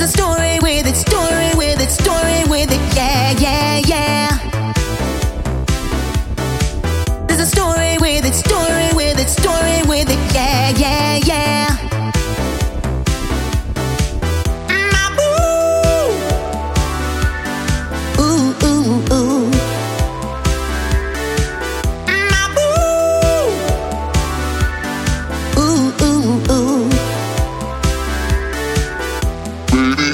the story with its story. baby.